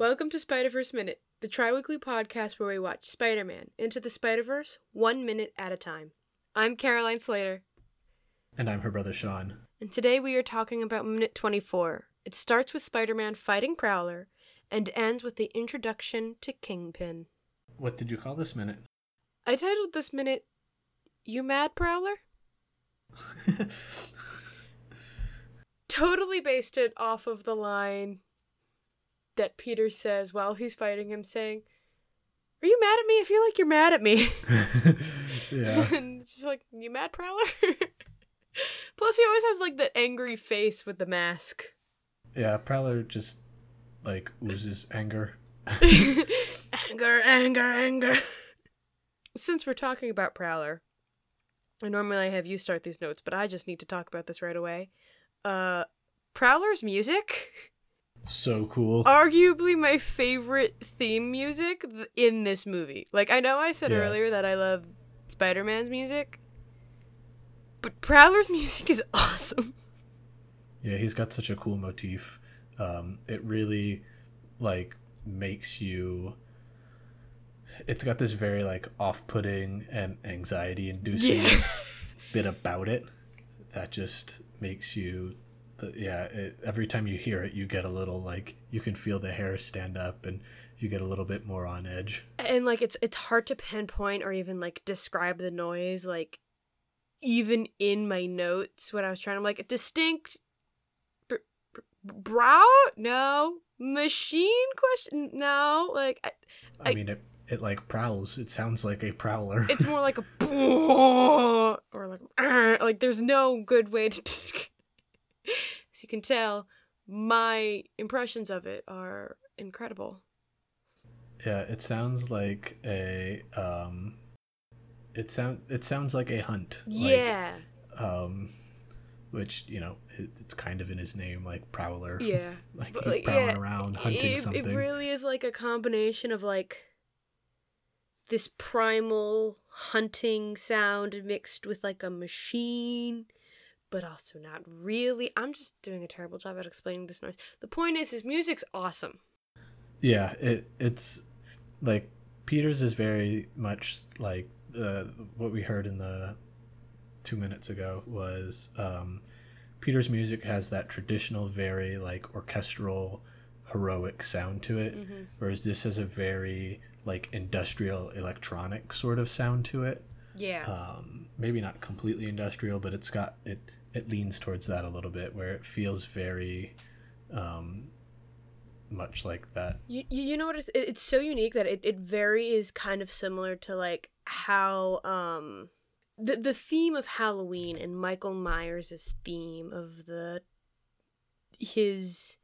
Welcome to Spider Verse Minute, the tri weekly podcast where we watch Spider Man Into the Spider Verse one minute at a time. I'm Caroline Slater, And I'm her brother Sean. and today we are talking about Minute 24. It starts with Spider Man fighting Prowler and ends with the introduction to Kingpin. What did you call this minute? I titled this minute, You Mad Prowler? Totally based it off of the line that Peter says while he's fighting him, saying, Are you mad at me? I feel like you're mad at me. yeah. and she's like, You mad, Prowler? Plus, he always has like that angry face with the mask. Yeah, Prowler just like oozes anger. anger, anger, anger. Since we're talking about Prowler, and normally I have you start these notes, but I just need to talk about this right away. Uh, Prowler's music, So cool. arguably my favorite theme music th- in this movie. Like, I know I said Yeah. earlier that I love Spider Man's music, but Prowler's music is awesome. Yeah, he's got such a cool motif. Um, it really like makes you it's got this very like off-putting and anxiety inducing Yeah. bit about it that just makes you yeah it, every time you hear it you get a little like you can feel the hair stand up and you get a little bit more on edge. And like it's it's hard to pinpoint or even like describe the noise like even in my notes when i was trying. To like a distinct br- br- brow? No. Machine question? No. Like I, i, I- mean it it like prowls. It sounds like a prowler. It's more like a or like like there's no good way to describe as you can tell my impressions of it are incredible Yeah, it sounds like a um it sound it sounds like a hunt. like, yeah um which, you know, it, it's kind of in his name like prowler. yeah like But, he's like, prowling yeah, around hunting it, something. It really is like a combination of like this primal hunting sound mixed with like a machine, but also not really. I'm just doing a terrible job at explaining this noise. The point is, his music's awesome. Yeah, it it's like Peters is very much like uh, what we heard in the 2 minutes ago was um Peter's music has that traditional very like orchestral heroic sound to it. Mhm. whereas this has a very like industrial electronic sort of sound to it Yeah. um, maybe not completely industrial but it's got it it leans towards that a little bit where it feels very um, much like that You, you know what? It's, it's so unique that it, it very is kind of similar to like how um the the theme of Halloween and Michael Myers' theme of the his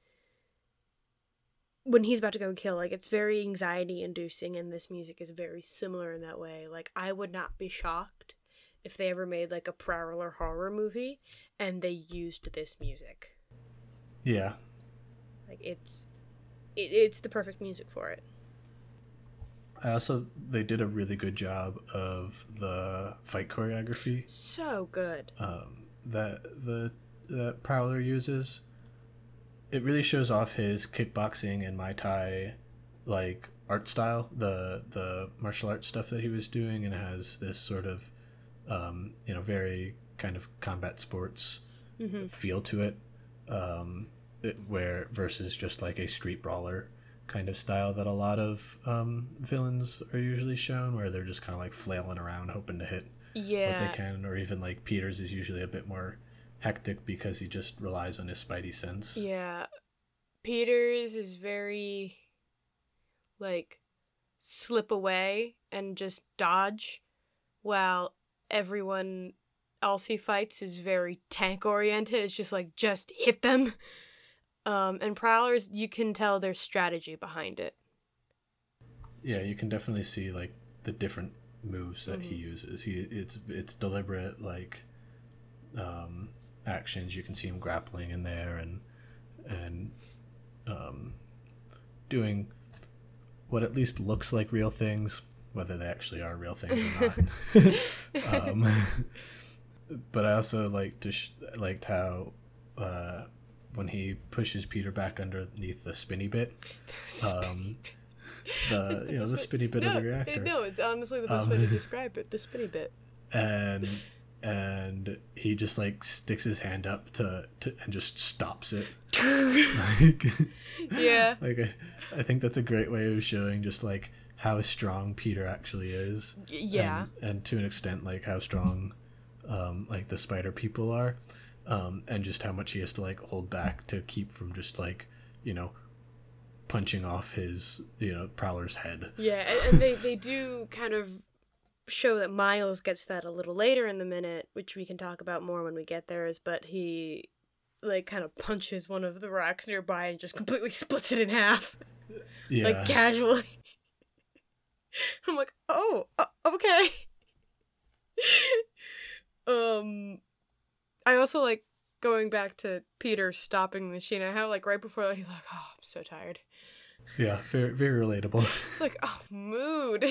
when he's about to go and kill like it's very anxiety inducing and this music is very similar in that way. Like i would not be shocked if they ever made like a prowler horror movie and they used this music. Yeah. Like it's it, it's the perfect music for it. I also they did a really good job of the fight choreography. So good. Um, that the that Prowler uses, it really shows off his kickboxing and Muay Thai like art style, the the martial arts stuff that he was doing, and has this sort of um, you know very kind of combat sports hmm feel to it, um, it, where versus just like a street brawler kind of style that a lot of um, villains are usually shown, where they're just kind of like flailing around hoping to hit what they can, or even like Peters is usually a bit more hectic because he just relies on his spidey sense. Yeah. Peters is very like slip away and just dodge while everyone else he fights is very tank oriented. It's just like just hit them. Um and Prowlers you can tell there's strategy behind it. Yeah, you can definitely see like the different moves that he Mhm. uses. He it's it's deliberate like um, actions. You can see him grappling in there and and um, doing what at least looks like real things, whether they actually are real things or not. um, but I also like to sh- liked how uh, when he pushes Peter back underneath the spinny bit. Um, the you know the spinny bit no, of the reactor. No, it's honestly the best Um, way to describe it. The spinny bit. and and he just like sticks his hand up to, to and just stops it like Yeah. like I, I think that's a great way of showing just like how strong peter actually is Yeah. and, and to an extent like how strong um like the spider people are um and just how much he has to like hold back to keep from just like you know punching off his you know prowler's head Yeah, and, and they, they do kind of show that Miles gets that a little later in the minute, which we can talk about more when we get there, is but he like kind of punches one of the rocks nearby and just completely splits it in half. yeah Like casually. I'm like, oh, uh, okay. um I also like going back to Peter stopping the machine. I have like right before that he's like, oh, I'm so tired. yeah very very relatable It's like, oh, mood.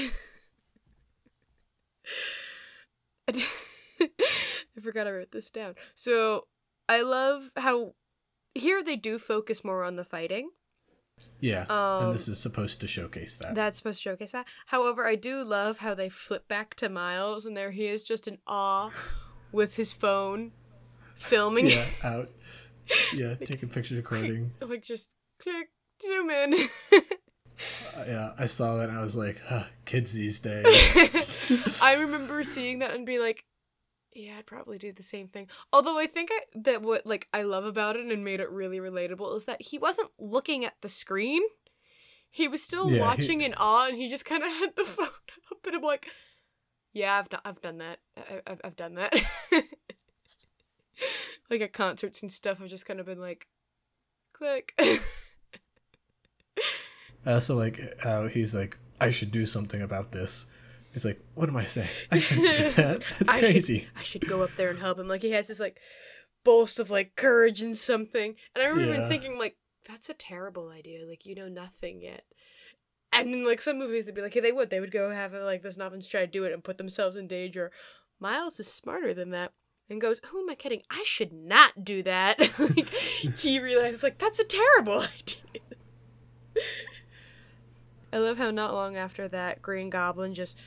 I forgot I wrote this down. So I love how here they do focus more on the fighting. Yeah, Um, and this is supposed to showcase that. That's supposed to showcase that. However, I do love how they flip back to Miles and there he is just in awe with his phone filming yeah, out. Yeah, taking pictures, recording. like just click zoom in. Yeah, I saw that and I was like, huh, kids these days. I remember seeing that and be like, yeah, I'd probably do the same thing. Although I think I, that what like I love about it and made it really relatable is that he wasn't looking at the screen. He was still Yeah, he- watching in awe, and he just kind of had the phone up, and I'm like, yeah, I've done, I've done that. I, I've, I've done that. like at concerts and stuff, I've just kind of been like, click. I also like how he's like, I should do something about this. He's like, what am I saying? I shouldn't do that. That's I crazy. Should, I should go up there and help him. Like he has this like boast of like courage and something. And I remember Yeah. thinking like, that's a terrible idea. Like you know nothing yet. And in like some movies they'd be like, yeah, they would. They would go have like this novice try to do it and put themselves in danger. Miles is smarter than that. And goes, who am I kidding? I should not do that. like, he realizes, like, that's a terrible idea. I love how not long after that, Green Goblin just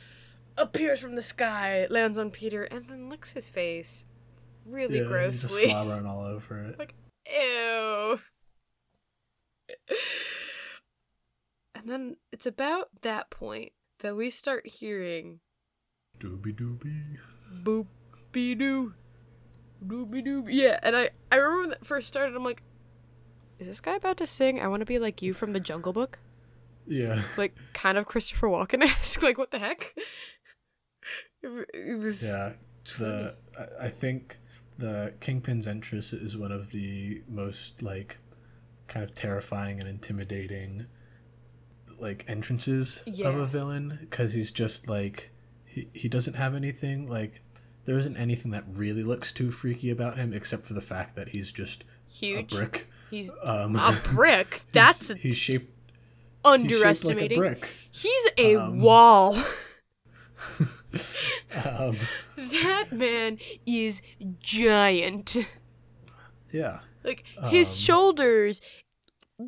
appears from the sky, lands on Peter, and then licks his face really yeah, he's just grossly. slobbering all over it. like, ew. And then it's about that point that we start hearing Doobie doobie. boopy doo, doobie doo. Yeah, and I I remember when that first started. I'm like, is this guy about to sing? I want to be like you from the Jungle Book, Yeah. like kind of Christopher Walken esque. like what the heck? It, it was Yeah. The I, I think the Kingpin's entrance is one of the most like kind of terrifying and intimidating like entrances of a villain because he's just like he, he doesn't have anything like there isn't anything that really looks too freaky about him except for the fact that he's just huge. a brick He's um a brick. That's he's, he's shaped underestimating. like a brick He's a Um, wall. um, that man is giant. yeah Like his Um, shoulders.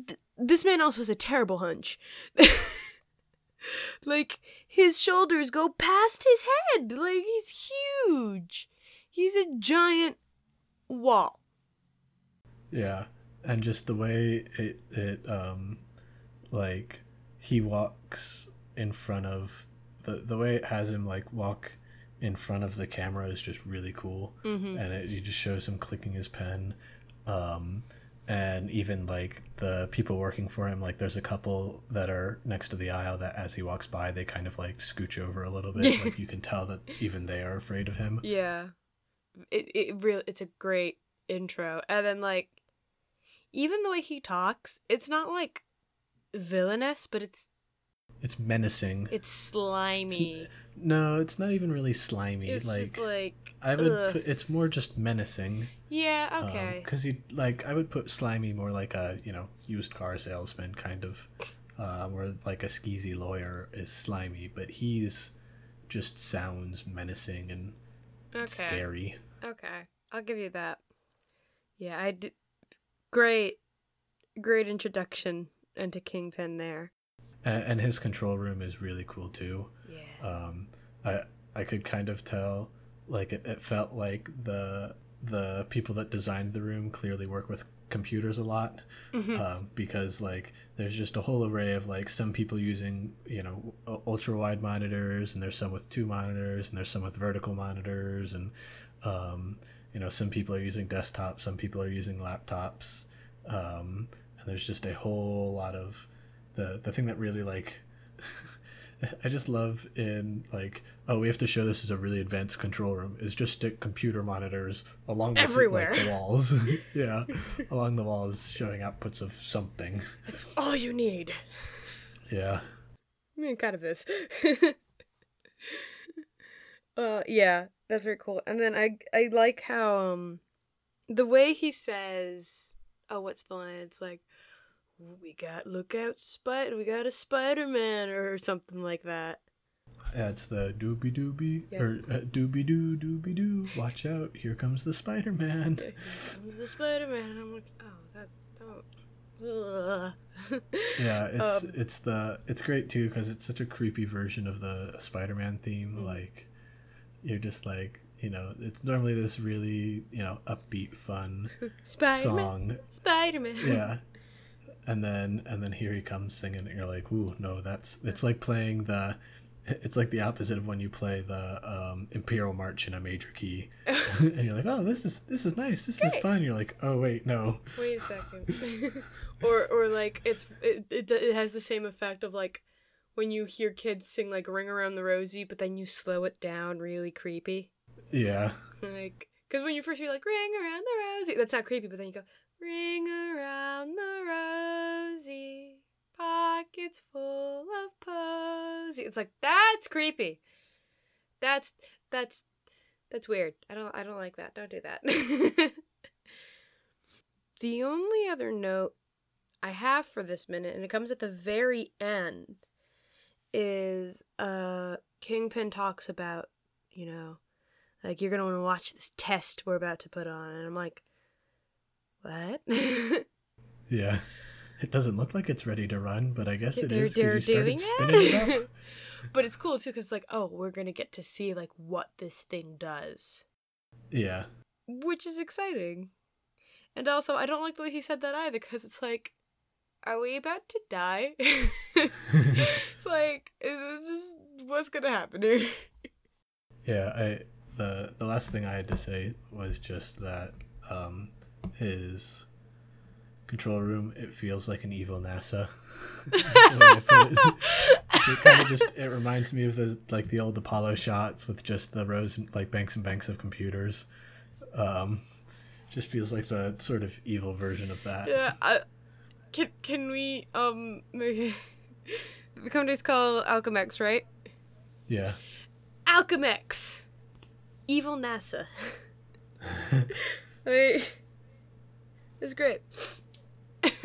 Th- this man also has a terrible hunch. like his shoulders go past his head. Like he's huge. He's a giant wall. Yeah, and just the way it it um like he walks in front of the the way it has him like walk in front of the camera is just really cool, Mm-hmm. and it, it just shows him clicking his pen, um, and even like the people working for him, like there's a couple that are next to the aisle that as he walks by, they kind of like scooch over a little bit, like you can tell that even they are afraid of him. Yeah. It it really it's a great intro. And then like even the way he talks, it's not like villainous, but it's It's menacing. it's slimy. No, it's not even really slimy. It's, like, like I would ugh. put it's more just menacing. Yeah, okay. Because he like I would put slimy more like a you know used car salesman kind of, uh, where like a skeezy lawyer is slimy, but he's just sounds menacing and okay. scary. Okay. I'll give you that. Yeah, I did Great, great introduction into Kingpin there. And, and his control room is really cool too. Yeah. Um, I I could kind of tell, like it, it felt like the the people that designed the room clearly work with computers a lot Mhm. um, because like there's just a whole array of like some people using you know ultra wide monitors and there's some with two monitors and there's some with vertical monitors and um, you know some people are using desktops some people are using laptops um, and there's just a whole lot of the the thing that really like I just love in like oh we have to show this is a really advanced control room is just stick computer monitors along the, Everywhere. like, the walls yeah along the walls showing outputs of something That's all you need. yeah I mean, kind of is. uh, yeah, that's very cool. And then I I like how um the way he says, oh, what's the line? It's like, we got look out, spider, we got a Spider Man or something like that. yeah it's the doobie doobie Yeah. or uh, doobie doo doobie doo watch out here comes the spider-man Here comes the Spider Man. I'm like, oh, that's don't. Yeah it's Um, it's the it's great too because it's such a creepy version of the spider-man theme Mm. like you're just like you know it's normally this really you know upbeat fun Spider Man, song Spider Man. yeah and then and then here he comes singing and you're like ooh no that's it's like playing the it's like the opposite of when you play the um, imperial march in a major key. And you're like oh this is this is nice this is fun. You're like oh wait no. Wait a second. or or like it's it, it it has the same effect of like when you hear kids sing like "Ring Around the Rosie," but then you slow it down really creepy. yeah. Like because when you first hear like "Ring Around the Rosie," that's not creepy, but then you go "Ring around the Rosie." Pockets full of posy. It's like that's creepy. That's that's that's weird. I don't I don't like that. Don't do that. the only other note I have for this minute, and it comes at the very end, is uh Kingpin talks about, you know, like you're gonna want to watch this test we're about to put on, and I'm like, what? yeah it doesn't look like it's ready to run but i guess it They're- is because they're he started doing spinning it that? up but it's cool too, because like, oh, we're gonna get to see like what this thing does. yeah which is exciting. And also, I don't like the way he said that either, because it's like, are we about to die? it's like, is this just what's gonna happen here? Yeah, I the the last thing I had to say was just that um his control room it feels like an evil NASA. That's the way I put it. it kind of just it reminds me of the like the old Apollo shots with just the rows and like banks and banks of computers. Um just feels like the sort of evil version of that. yeah, I, can can we um the company's called Alchemax, right? Yeah. Alchemax, evil NASA. I, it's great.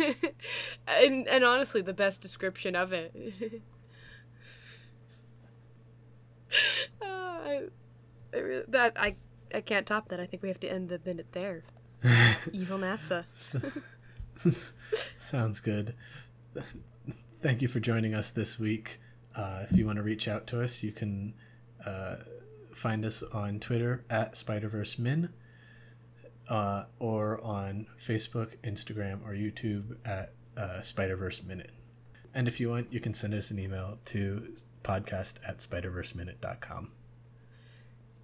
and and honestly, the best description of it. Uh, I, I really, that I I can't top that. I think we have to end the minute there. Evil NASA. Sounds good. Thank you for joining us this week. Uh, if you want to reach out to us, you can uh, find us on Twitter at SpiderVerseMin uh, or on Facebook, Instagram, or YouTube at uh, Spiderverse Minute. And if you want, you can send us an email to podcast at spiderverseminute.com.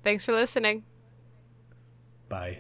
Thanks for listening. Bye.